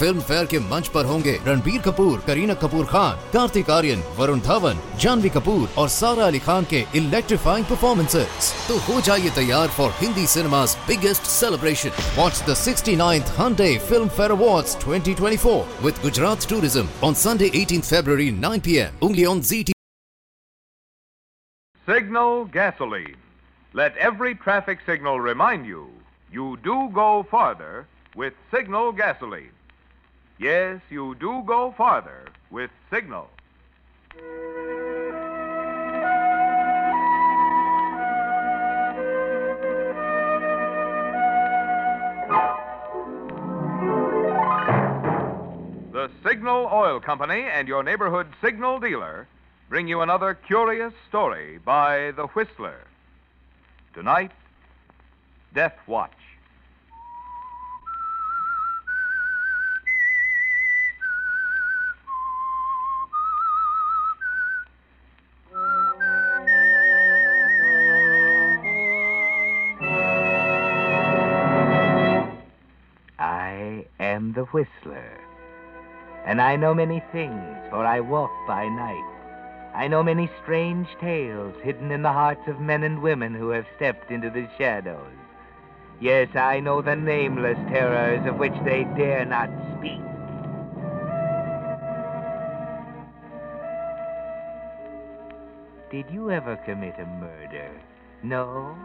Film fair के मंच पर होंगे रणबीर कपूर करीना कपूर खान कार्तिक आर्यन वरुण धवन जानवी कपूर और सारा अली खान के इलेक्ट्रीफाइंग परफॉर्मेंसेस तो हो जाइए तैयार for Hindi cinema's biggest celebration. Watch the 69th Hyundai Film Fair Awards 2024 with Gujarat Tourism on Sunday 18th February 9 p.m. only on ZT. Signal gasoline. Let every traffic signal remind you you do go farther with Signal gasoline. Yes, you do go farther with Signal. The Signal Oil Company and your neighborhood signal dealer bring you another curious story by The Whistler. Tonight, Death Watch. Whistler, and I know many things, for I walk by night. I know many strange tales hidden in the hearts of men and women who have stepped into the shadows. Yes, I know the nameless terrors of which they dare not speak. Did you ever commit a murder? No?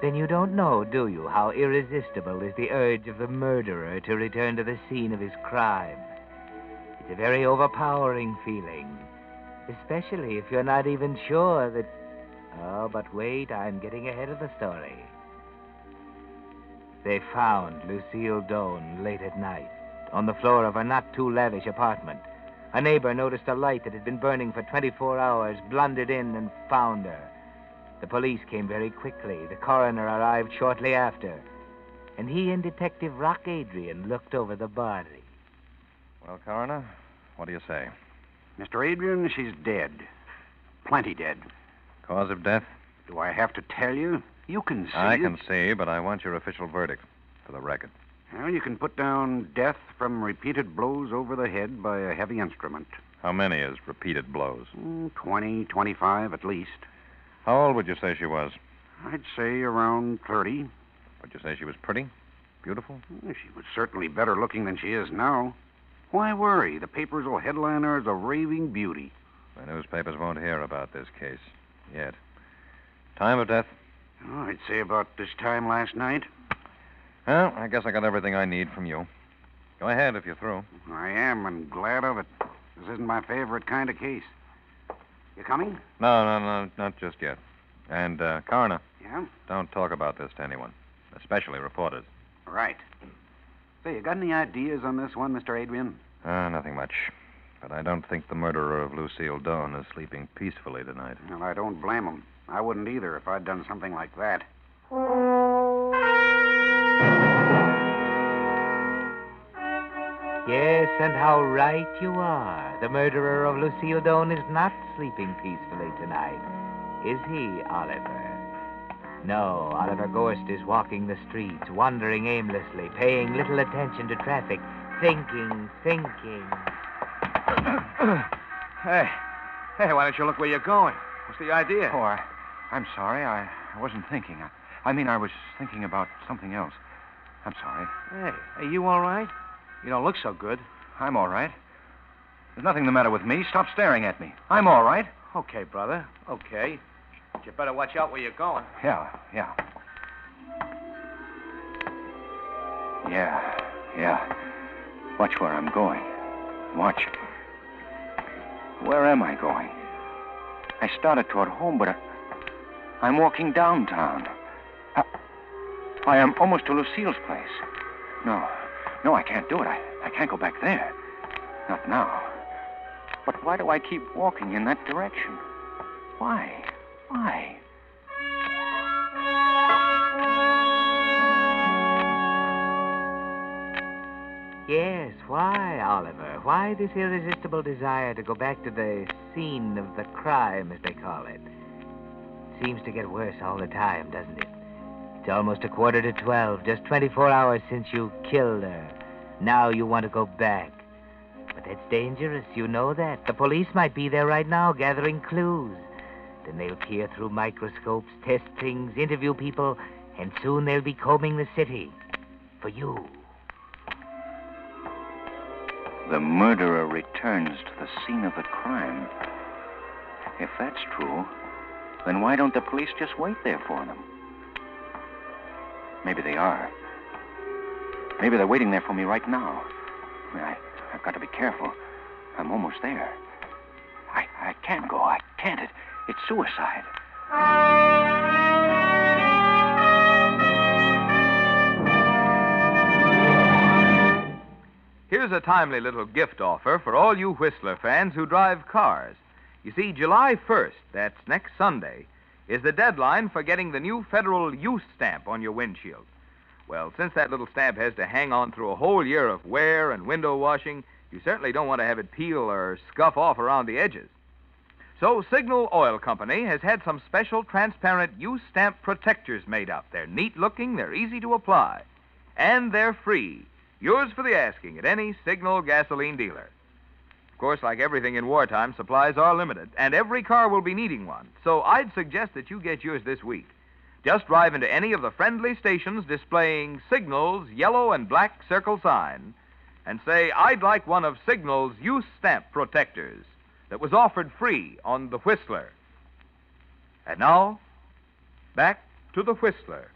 Then you don't know, do you, how irresistible is the urge of the murderer to return to the scene of his crime? It's a very overpowering feeling, especially if you're not even sure that. Oh, but wait, I'm getting ahead of the story. They found Lucille Doane late at night on the floor of a not too lavish apartment. A neighbor noticed a light that had been burning for 24 hours, blundered in, and found her. The police came very quickly. The coroner arrived shortly after. And he and Detective Rock Adrian looked over the body. Well, Coroner, what do you say? Mr. Adrian, she's dead. Plenty dead. Cause of death? Do I have to tell you? You can see. I it. can see, but I want your official verdict for the record. Well, you can put down death from repeated blows over the head by a heavy instrument. How many is repeated blows? Mm, 20, 25 at least. How old would you say she was? I'd say around 30. Would you say she was pretty? Beautiful? She was certainly better looking than she is now. Why worry? The papers will headline her as a raving beauty. The newspapers won't hear about this case yet. Time of death? Oh, I'd say about this time last night. Well, I guess I got everything I need from you. Go ahead if you're through. I am, and glad of it. This isn't my favorite kind of case. You coming? No, no, no, not just yet. And, uh, Coroner, Yeah? don't talk about this to anyone, especially reporters. Right. Say, you got any ideas on this one, Mr. Adrian? Uh, nothing much. But I don't think the murderer of Lucille Doane is sleeping peacefully tonight. Well, I don't blame him. I wouldn't either if I'd done something like that. Yes, and how right you are. The murderer of Lucille Doane is not sleeping peacefully tonight. Is he, Oliver? No, Oliver Gorst is walking the streets, wandering aimlessly, paying little attention to traffic, thinking, thinking. Hey, hey, why don't you look where you're going? What's the idea? Oh, I, I'm sorry. I, I wasn't thinking. I, I mean, I was thinking about something else. I'm sorry. Hey, are you all right? You don't look so good. I'm all right. There's nothing the matter with me. Stop staring at me. I'm all right. Okay, brother. Okay. But you better watch out where you're going. Yeah, yeah. Yeah, yeah. Watch where I'm going. Watch. Where am I going? I started toward home, but I, I'm walking downtown. I, I am almost to Lucille's place. No, no, I can't do it. I, I can't go back there. Not now. But why do I keep walking in that direction? Why? Why? Yes, why, Oliver? Why this irresistible desire to go back to the scene of the crime, as they call it. Seems to get worse all the time, doesn't it? It's almost a quarter to twelve, just 24 hours since you killed her. Now you want to go back. But that's dangerous, you know that. The police might be there right now gathering clues. Then they'll peer through microscopes, test things, interview people, and soon they'll be combing the city. For you. The murderer returns to the scene of the crime. If that's true, then why don't the police just wait there for them? Maybe they are. Maybe they're waiting there for me right now. I, I've got to be careful. I'm almost there. I, I can't go. I can't. It, it's suicide. Here's a timely little gift offer for all you Whistler fans who drive cars. You see, July 1st, that's next Sunday, is the deadline for getting the new federal use stamp on your windshield. Well, since that little stamp has to hang on through a whole year of wear and window washing, you certainly don't want to have it peel or scuff off around the edges. So, Signal Oil Company has had some special transparent use stamp protectors made up. They're neat looking, they're easy to apply, and they're free. Yours for the asking at any Signal gasoline dealer. Course, like everything in wartime, supplies are limited, and every car will be needing one. So I'd suggest that you get yours this week. Just drive into any of the friendly stations displaying Signal's yellow and black circle sign and say, I'd like one of Signal's use stamp protectors that was offered free on the Whistler. And now, back to the Whistler.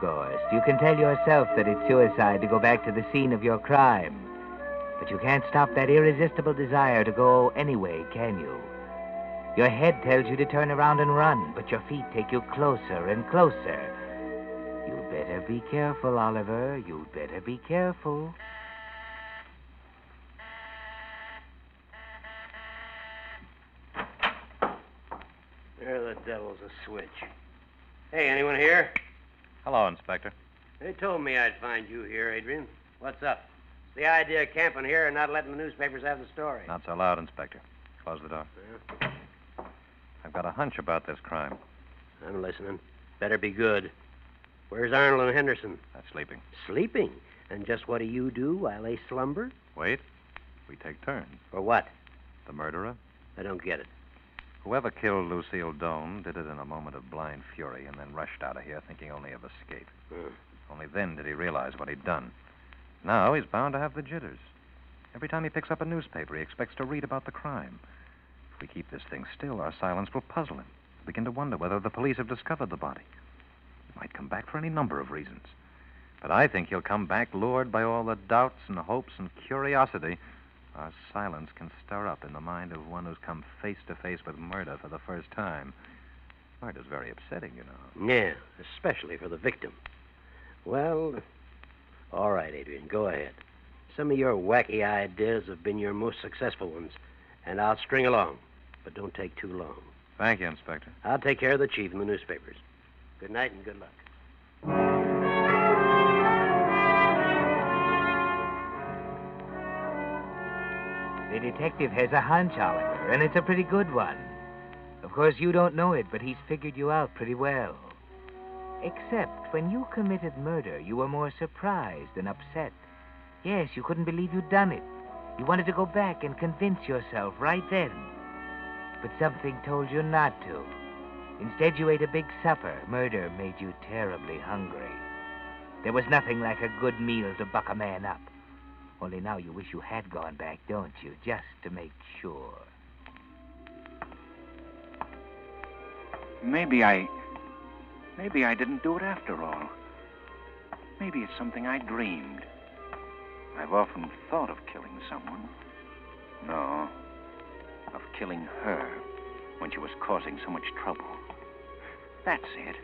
Well, you can tell yourself that it's suicide to go back to the scene of your crime. But you can't stop that irresistible desire to go anyway, can you? Your head tells you to turn around and run, but your feet take you closer and closer. You'd better be careful, Oliver. You'd better be careful. There the devil's a switch. Hey, anyone here? Hello, Inspector. They told me I'd find you here, Adrian. What's up? It's the idea of camping here and not letting the newspapers have the story. Not so loud, Inspector. Close the door. Yeah, I've got a hunch about this crime. I'm listening. Better be good. Where's Arnold and Henderson? That's sleeping. Sleeping. And just what do you do while they slumber? Wait. We take turns. For what? The murderer, I don't get it. Whoever killed Lucille Doan, did it in a moment of blind fury and then rushed out of here thinking only of escape. Hmm. Only then did he realize what he'd done. Now he's bound to have the jitters. Every time he picks up a newspaper, he expects to read about the crime. If we keep this thing still, our silence will puzzle him. He'll begin to wonder whether the police have discovered the body. He might come back for any number of reasons. But I think he'll come back lured by all the doubts and hopes and curiosity our silence can stir up in the mind of one who's come face to face with murder for the first time. Murder's very upsetting, you know. Yeah, especially for the victim. Well, all right, Adrian, go ahead. Some of your wacky ideas have been your most successful ones, and I'll string along. But don't take too long. Thank you, Inspector. I'll take care of the chief and the newspapers. Good night and good luck. Detective has a hunch, Oliver, and it's a pretty good one. Of course, you don't know it, but he's figured you out pretty well. Except when you committed murder, you were more surprised than upset. Yes, you couldn't believe you'd done it. You wanted to go back and convince yourself right then. But something told you not to. Instead, you ate a big supper. Murder made you terribly hungry. There was nothing like a good meal to buck a man up. Only now you wish you had gone back, don't you? Just to make sure. Maybe I. Maybe I didn't do it after all. Maybe it's something I dreamed. I've often thought of killing someone. No, of killing her when she was causing so much trouble. That's it.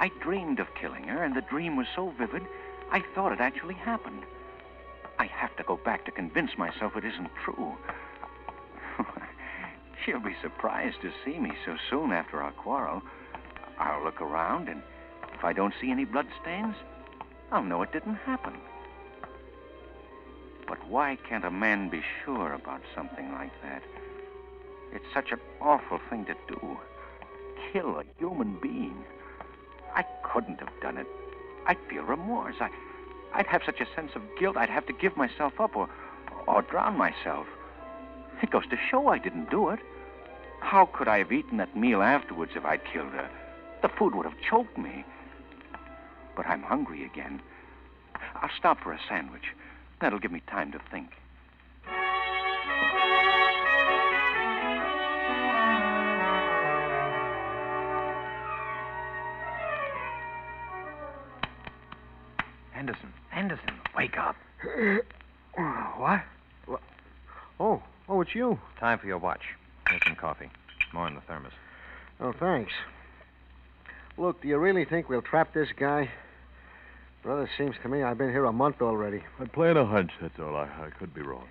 I dreamed of killing her, and the dream was so vivid, I thought it actually happened. I have to go back to convince myself it isn't true. She'll be surprised to see me so soon after our quarrel. I'll look around, and if I don't see any bloodstains, I'll know it didn't happen. But why can't a man be sure about something like that? It's such an awful thing to do. Kill a human being. I couldn't have done it. I'd feel remorse. I, I'd have such a sense of guilt, I'd have to give myself up or, or drown myself. It goes to show I didn't do it. How could I have eaten that meal afterwards if I'd killed her? The food would have choked me. But I'm hungry again. I'll stop for a sandwich. That'll give me time to think. Up. Oh, what? Oh, what? Oh, oh, it's you. Time for your watch. Here's some coffee. More in the thermos. Oh, thanks. Look, do you really think we'll trap this guy? Brother, seems to me I've been here a month already. I'm playing a hunch, that's all. I, I could be wrong.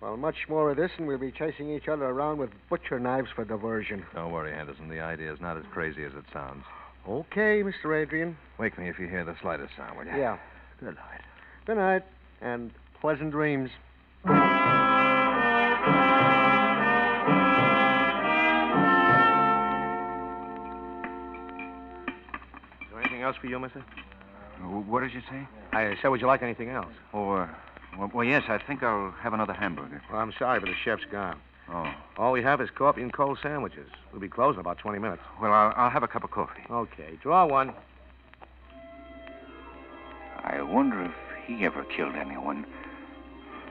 Well, much more of this, and we'll be chasing each other around with butcher knives for diversion. Don't worry, Henderson. The idea is not as crazy as it sounds. Okay, Mr. Adrian. Wake me if you hear the slightest sound, will you? Yeah. Good night. Good night, and pleasant dreams. Is there anything else for you, mister? What did you say? I said, would you like anything else? Oh, uh, well, well, yes, I think I'll have another hamburger. Well, I'm sorry, but the chef's gone. Oh. All we have is coffee and cold sandwiches. We'll be closed in about 20 minutes. Well, I'll, I'll have a cup of coffee. Okay, draw one. I wonder if he ever killed anyone.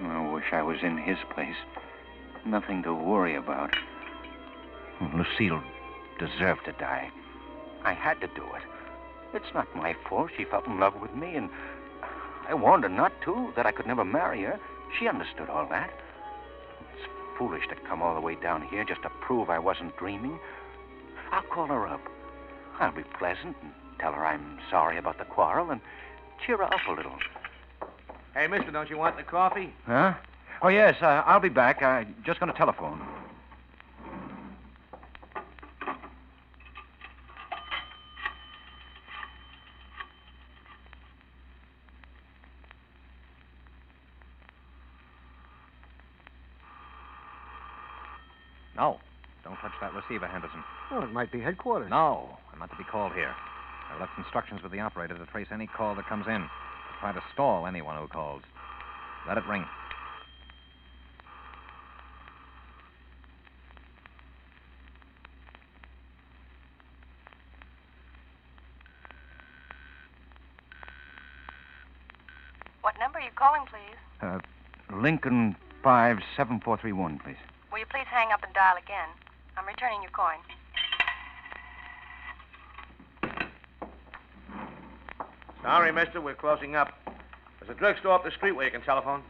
I wish I was in his place. Nothing to worry about. Lucille deserved to die. I had to do it. It's not my fault she fell in love with me, and I warned her not to, that I could never marry her. She understood all that. It's foolish to come all the way down here just to prove I wasn't dreaming. I'll call her up. I'll be pleasant and tell her I'm sorry about the quarrel and cheer her up a little. Hey, mister, don't you want the coffee? Huh? Oh, yes, uh, I'll be back. I'm just going to telephone. No. Don't touch that receiver, Henderson. Well, it might be headquarters. No. I'm not to be called here. I left instructions with the operator to trace any call that comes in. Try to stall anyone who calls. Let it ring. What number are you calling, please? Uh, Lincoln 57431, please. Will you please hang up and dial again? I'm returning your coin. Sorry, mister, we're closing up. There's a drugstore up the street where you can telephone.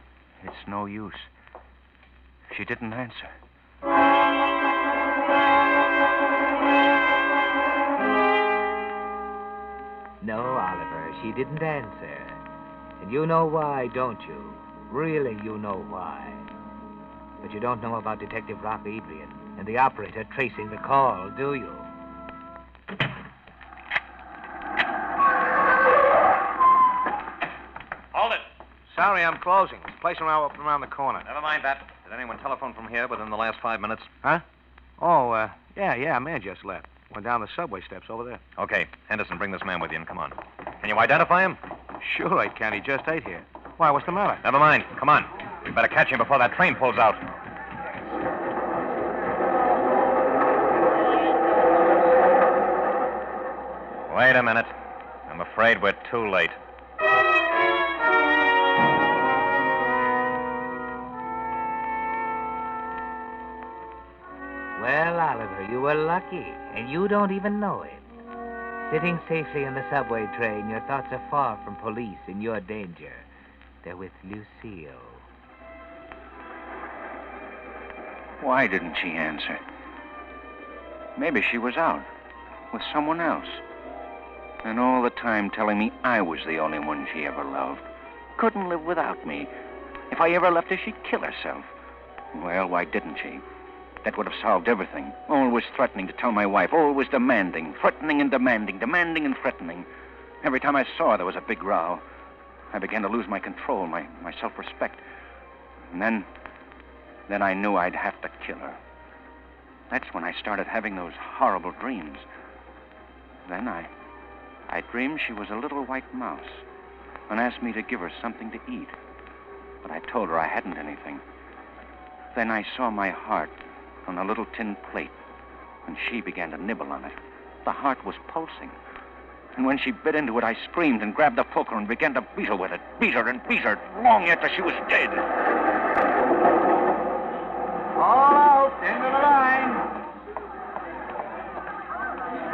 It's no use. She didn't answer. No, Oliver, she didn't answer. And you know why, don't you? Really, you know why. But you don't know about Detective Rock Adrian and the operator tracing the call, do you? Sorry, I'm closing. There's a place around, around the corner. Never mind that. Did anyone telephone from here within the last five minutes? Huh? Oh, uh, yeah, yeah, a man just left. Went down the subway steps over there. Okay. Henderson, bring this man with you and come on. Can you identify him? Sure I can. He just ate here. Why, what's the matter? Never mind. Come on. We better catch him before that train pulls out. Wait a minute. I'm afraid we're too late. Well, Oliver, you were lucky, and you don't even know it. Sitting safely in the subway train, your thoughts are far from police and your danger. They're with Lucille. Why didn't she answer? Maybe she was out with someone else. And all the time telling me I was the only one she ever loved. Couldn't live without me. If I ever left her, she'd kill herself. Well, why didn't she? That would have solved everything. Always threatening to tell my wife, always demanding, threatening and demanding, demanding and threatening. Every time I saw her, there was a big row. I began to lose my control, my, my self respect. And then. Then I knew I'd have to kill her. That's when I started having those horrible dreams. Then I. I dreamed she was a little white mouse and asked me to give her something to eat. But I told her I hadn't anything. Then I saw my heart on a little tin plate, and she began to nibble on it. The heart was pulsing. And when she bit into it, I screamed and grabbed the poker and began to beat her with it. Beat her and beat her long after she was dead. All out. End of the line.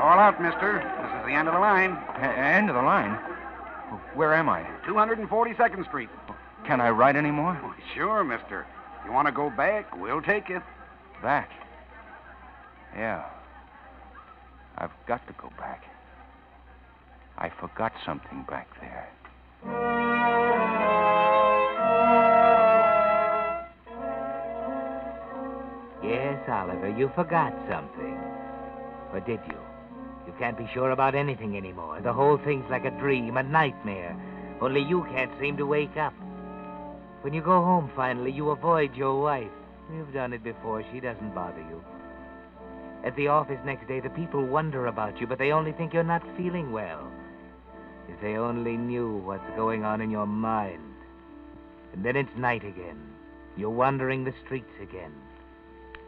All out, mister. This is the end of the line. end of the line? Where am I? 242nd Street. Can I ride anymore? Oh, sure, mister. You want to go back? We'll take you. Back? Yeah. I've got to go back. I forgot something back there. Yes, Oliver, you forgot something. Or did you? You can't be sure about anything anymore. The whole thing's like a dream, a nightmare. Only you can't seem to wake up. When you go home finally, you avoid your wife. You've done it before. She doesn't bother you. At the office next day, the people wonder about you, but they only think you're not feeling well. If they only knew what's going on in your mind. And then it's night again. You're wandering the streets again.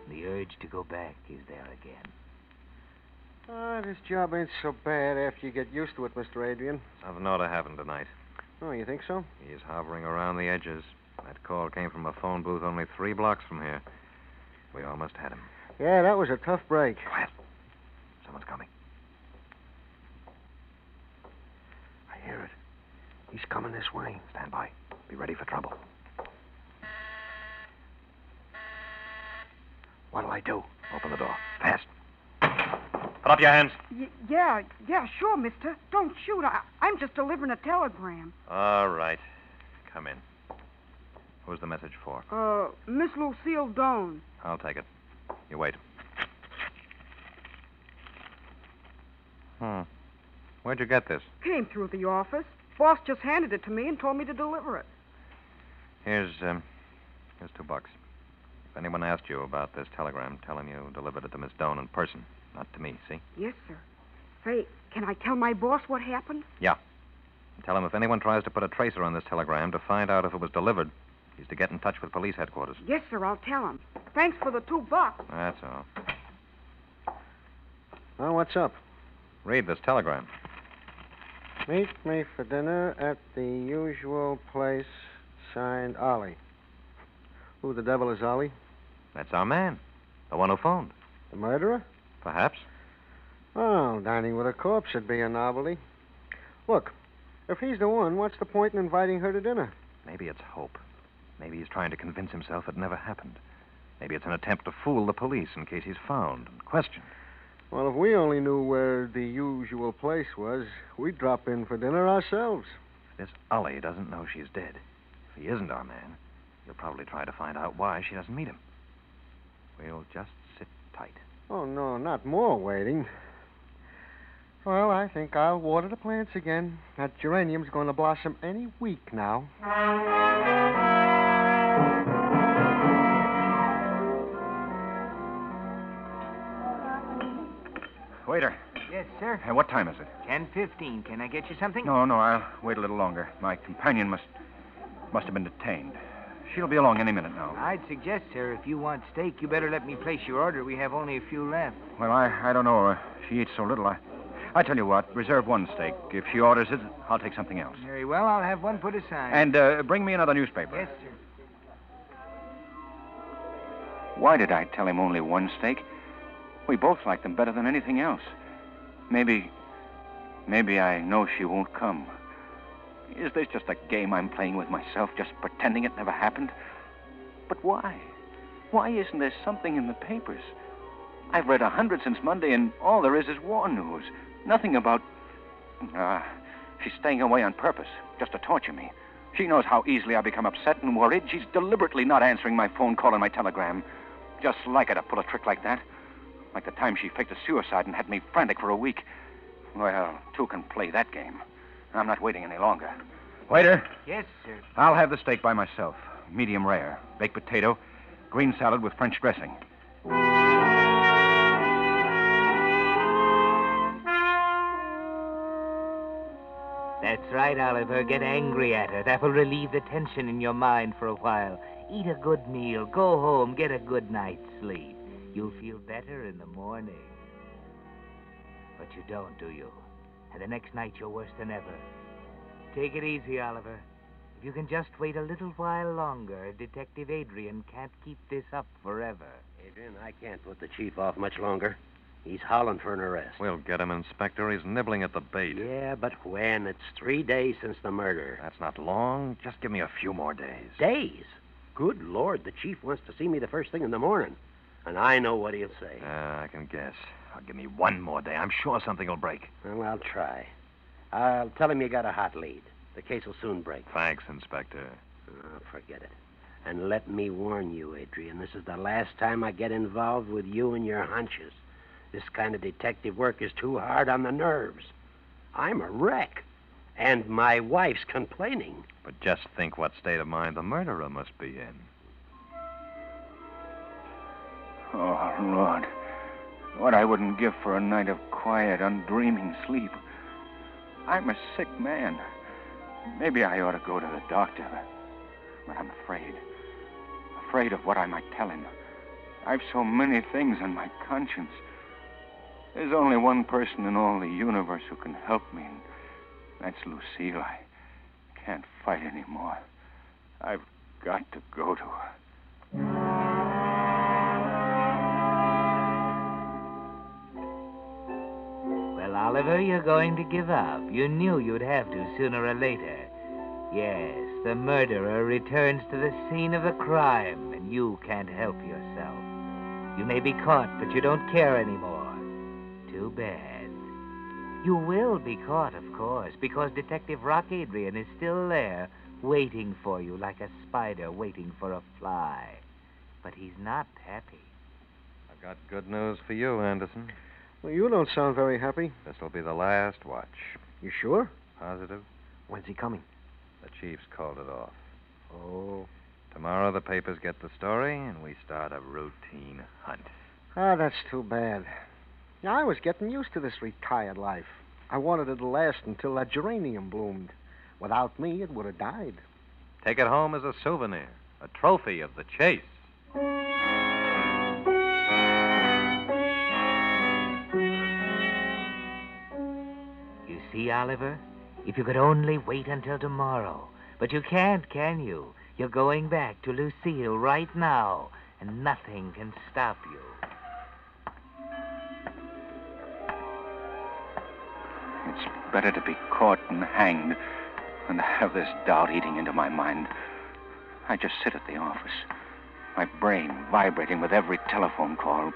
The urge to go back is there again. Ah, this job ain't so bad after you get used to it, Mr. Adrian. Something ought to happen tonight. Oh, you think so? He's hovering around the edges. That call came from a phone booth only three blocks from here. We almost had him. Yeah, that was a tough break. Quiet. Someone's coming. I hear it. He's coming this way. Stand by. Be ready for trouble. What'll I do? Open the door. Fast. Put up your hands. Y- yeah, yeah, sure, mister. Don't shoot. I- I'm just delivering a telegram. All right. Come in. Who's the message for? Uh, Miss Lucille Doan. I'll take it. You wait. Hmm. Where'd you get this? Came through the office. Boss just handed it to me and told me to deliver it. Here's um, here's two bucks. If anyone asked you about this telegram, tell him you delivered it to Miss Doan in person, not to me. See? Yes, sir. Say, can I tell my boss what happened? Yeah. Tell him if anyone tries to put a tracer on this telegram to find out if it was delivered, he's to get in touch with police headquarters. Yes, sir, I'll tell him. Thanks for the two bucks. That's all. Well, what's up? Read this telegram. Meet me for dinner at the usual place, signed Ollie. Who the devil is Ollie? That's our man. The one who phoned. The murderer? Perhaps. Well, dining with a corpse would be a novelty. Look, if he's the one, what's the point in inviting her to dinner? Maybe it's hope. Maybe he's trying to convince himself it never happened. Maybe it's an attempt to fool the police in case he's found and questioned. Well, if we only knew where the usual place was, we'd drop in for dinner ourselves. This Ollie doesn't know she's dead. If he isn't our man, he'll probably try to find out why she doesn't meet him. We'll just sit tight. Oh, no, not more waiting. Well, I think I'll water the plants again. That geranium's going to blossom any week now. Waiter, Yes, sir. uh, what time is it? Ten fifteen. Can I get you something? No, no, I'll wait a little longer. My companion must must have been detained. She'll be along any minute now. I'd suggest, sir, if you want steak, you better let me place your order. We have only a few left. Well, I I don't know. Uh, she eats so little. I I tell you what, reserve one steak. If she orders it, I'll take something else. Very well. I'll have one put aside. And uh, bring me another newspaper. Yes, sir. Why did I tell him only one steak? We both like them better than anything else. Maybe. Maybe I know she won't come. Is this just a game I'm playing with myself, just pretending it never happened? But why? Why isn't there something in the papers? I've read a hundred since Monday, and all there is is war news. Nothing about. Ah, she's staying away on purpose, just to torture me. She knows how easily I become upset and worried. She's deliberately not answering my phone call and my telegram. Just like her to pull a trick like that. Like the time she faked a suicide and had me frantic for a week. Well, two can play that game. I'm not waiting any longer. Waiter, Yes, sir. I'll have the steak by myself. Medium rare. Baked potato, green salad with French dressing. That's right, Oliver. Get angry at her. That will relieve the tension in your mind for a while. Eat a good meal. Go home. Get a good night's sleep. You'll feel better in the morning. But you don't, do you? And the next night you're worse than ever. Take it easy, Oliver. If you can just wait a little while longer, Detective Adrian can't keep this up forever. Adrian, I can't put the chief off much longer. He's howling for an arrest. We'll get him, Inspector. He's nibbling at the bait. Yeah, but when? It's three days since the murder. That's not long. Just give me a few more days. Days? Good Lord, the chief wants to see me the first thing in the morning. And I know what he'll say. Uh, I can guess. I'll give me one more day. I'm sure something will break. Well, I'll try. I'll tell him you got a hot lead. The case will soon break. Thanks, Inspector. Oh, forget it. And let me warn you, Adrian, this is the last time I get involved with you and your hunches. This kind of detective work is too hard on the nerves. I'm a wreck. And my wife's complaining. But just think what state of mind the murderer must be in. Oh, Lord. What I wouldn't give for a night of quiet, undreaming sleep. I'm a sick man. Maybe I ought to go to the doctor. But I'm afraid. Afraid of what I might tell him. I've so many things on my conscience. There's only one person in all the universe who can help me, and that's Lucille. I can't fight anymore. I've got to go to her. Oliver, you're going to give up. You knew you'd have to sooner or later. Yes, the murderer returns to the scene of the crime, and you can't help yourself. You may be caught, but you don't care anymore. Too bad. You will be caught, of course, because Detective Rock Adrian is still there, waiting for you like a spider waiting for a fly. But he's not happy. I've got good news for you, Anderson. Well, you don't sound very happy. This'll be the last watch. You sure? Positive? When's he coming? The chief's called it off. Oh. Tomorrow the papers get the story, and we start a routine hunt. Ah, that's too bad. Yeah, I was getting used to this retired life. I wanted it to last until that geranium bloomed. Without me, it would have died. Take it home as a souvenir, a trophy of the chase. See, Oliver? If you could only wait until tomorrow. But you can't, can you? You're going back to Lucille right now, and nothing can stop you. It's better to be caught and hanged than to have this doubt eating into my mind. I just sit at the office, my brain vibrating with every telephone call.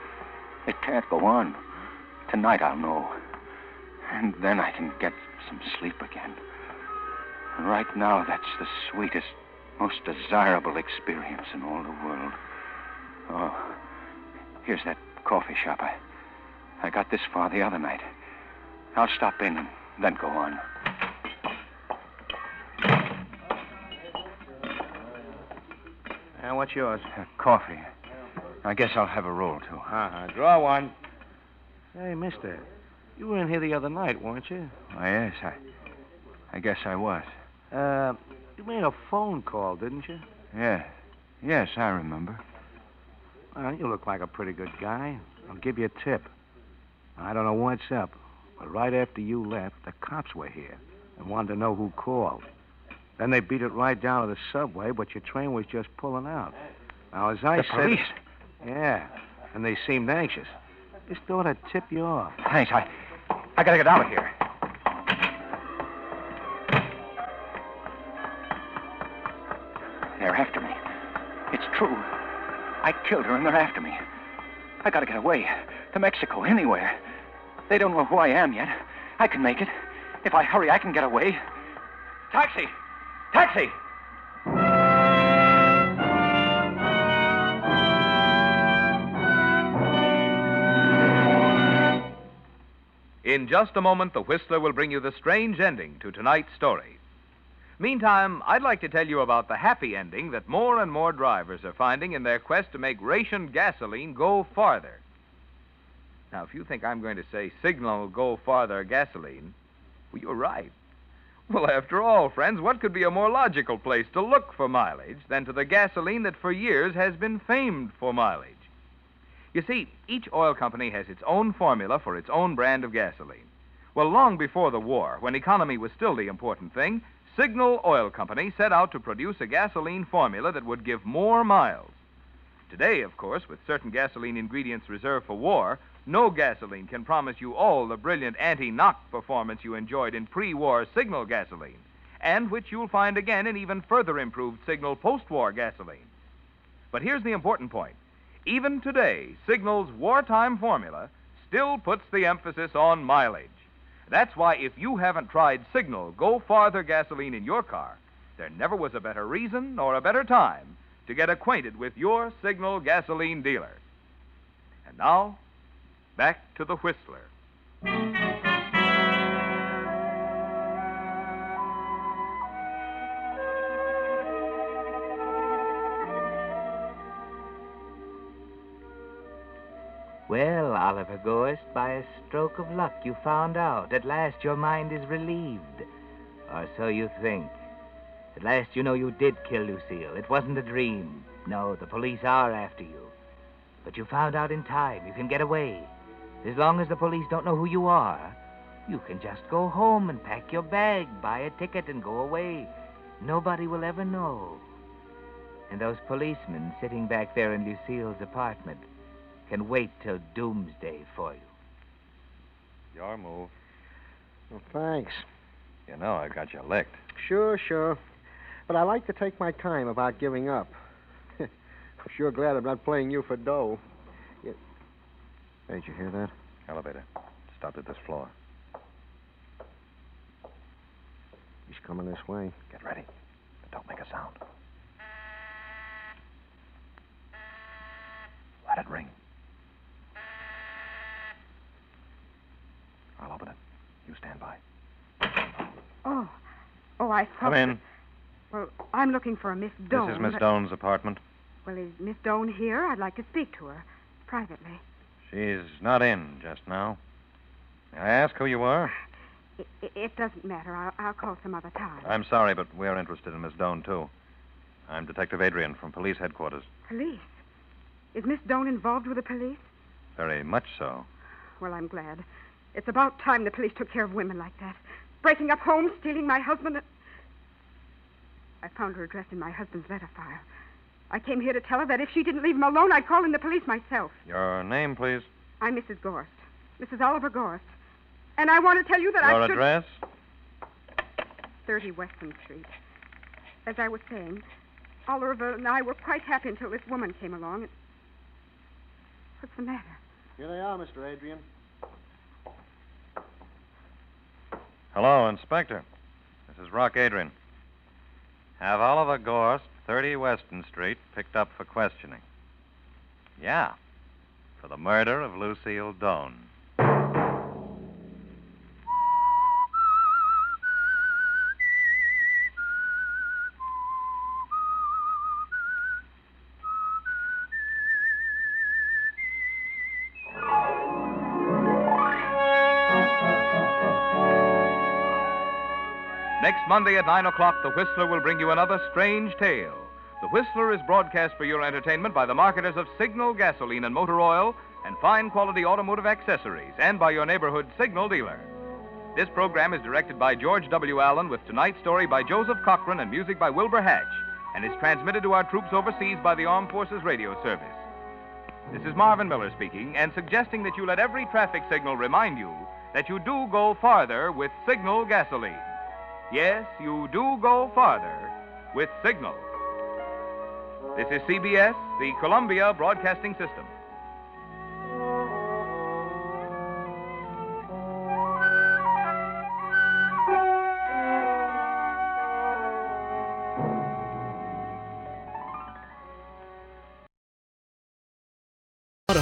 It can't go on. Tonight I'll know. And then I can get some sleep again. And right now, that's the sweetest, most desirable experience in all the world. Oh, here's that coffee shop. I, I got this far the other night. I'll stop in and then go on. And what's yours? Uh, coffee. I guess I'll have a roll, too. Uh-huh. Draw one. Hey, mister, you were in here the other night, weren't you? Why, yes, I, I guess I was. Uh, you made a phone call, didn't you? Yes. Yes, I remember. Well, you look like a pretty good guy. I'll give you a tip. I don't know what's up, but right after you left, the cops were here and wanted to know who called. Then they beat it right down to the subway, but your train was just pulling out. Now, as I The said... police? Yeah, and they seemed anxious. Just thought I'd tip you off. Thanks. I, I gotta get out of here. They're after me. It's true. I killed her and they're after me. I gotta get away. To Mexico, anywhere. They don't know who I am yet. I can make it. If I hurry, I can get away. Taxi! Taxi! In just a moment, the Whistler will bring you the strange ending to tonight's story. Meantime, I'd like to tell you about the happy ending that more and more drivers are finding in their quest to make ration gasoline go farther. Now, if you think I'm going to say Signal Go Farther gasoline, well, you're right. Well, after all, friends, what could be a more logical place to look for mileage than to the gasoline that for years has been famed for mileage? You see, each oil company has its own formula for its own brand of gasoline. Well, long before the war, when economy was still the important thing, Signal Oil Company set out to produce a gasoline formula that would give more miles. Today, of course, with certain gasoline ingredients reserved for war, no gasoline can promise you all the brilliant anti knock performance you enjoyed in pre war Signal gasoline, and which you'll find again in even further improved Signal post war gasoline. But here's the important point even today, Signal's wartime formula still puts the emphasis on mileage. That's why if you haven't tried Signal Go Farther gasoline in your car, there never was a better reason or a better time to get acquainted with your Signal gasoline dealer. And now, back to the Whistler. Oliver Gorst, by a stroke of luck, you found out. At last your mind is relieved. Or so you think. At last you know you did kill Lucille. It wasn't a dream. No, the police are after you. But you found out in time. You can get away. As long as the police don't know who you are, you can just go home and pack your bag, buy a ticket, and go away. Nobody will ever know. And those policemen sitting back there in Lucille's apartment can wait till doomsday for you. Your move. Well, thanks. You know I got you licked. Sure, sure. But I like to take my time about giving up. I'm sure glad I'm not playing you for dough. You... Hey, did you hear that? Elevator. Stopped at this floor. He's coming this way. Get ready. But don't make a sound. Let it ring. I'll open it. You stand by. Oh. Oh, I thought. Come in. Well, I'm looking for a Miss Doan. This is Miss but- Doan's apartment. Well, is Miss Doan here? I'd like to speak to her privately. She's not in just now. May I ask who you are? It, it, doesn't matter. I'll, I'll call some other time. I'm sorry, but we're interested in Miss Doan, too. I'm Detective Adrian from police headquarters. Police? Is Miss Doan involved with the police? Very much so. Well, I'm glad. It's about time the police took care of women like that. Breaking up homes, stealing my husband. I found her address in my husband's letter file. I came here to tell her that if she didn't leave him alone, I'd call in the police myself. Your name, please. I'm Mrs. Gorst. Mrs. Oliver Gorst. And I want to tell you that Your I should... address? 30 Weston Street. As I was saying, Oliver and I were quite happy until this woman came along. What's the matter? Here they are, Mr. Adrian. Hello, Inspector. This is Rock Adrian. Have Oliver Gorst, 30 Weston Street, picked up for questioning. Yeah, for the murder of Lucille Doan. Monday at 9 o'clock, The Whistler will bring you another strange tale. The Whistler is broadcast for your entertainment by the marketers of Signal gasoline and motor oil and fine quality automotive accessories, and by your neighborhood Signal dealer. This program is directed by George W. Allen with tonight's story by Joseph Cochran and music by Wilbur Hatch, and is transmitted to our troops overseas by the Armed Forces Radio Service. This is Marvin Miller speaking and suggesting that you let every traffic signal remind you that you do go farther with Signal gasoline. Yes, you do go farther with Signal. This is CBS, the Columbia Broadcasting System.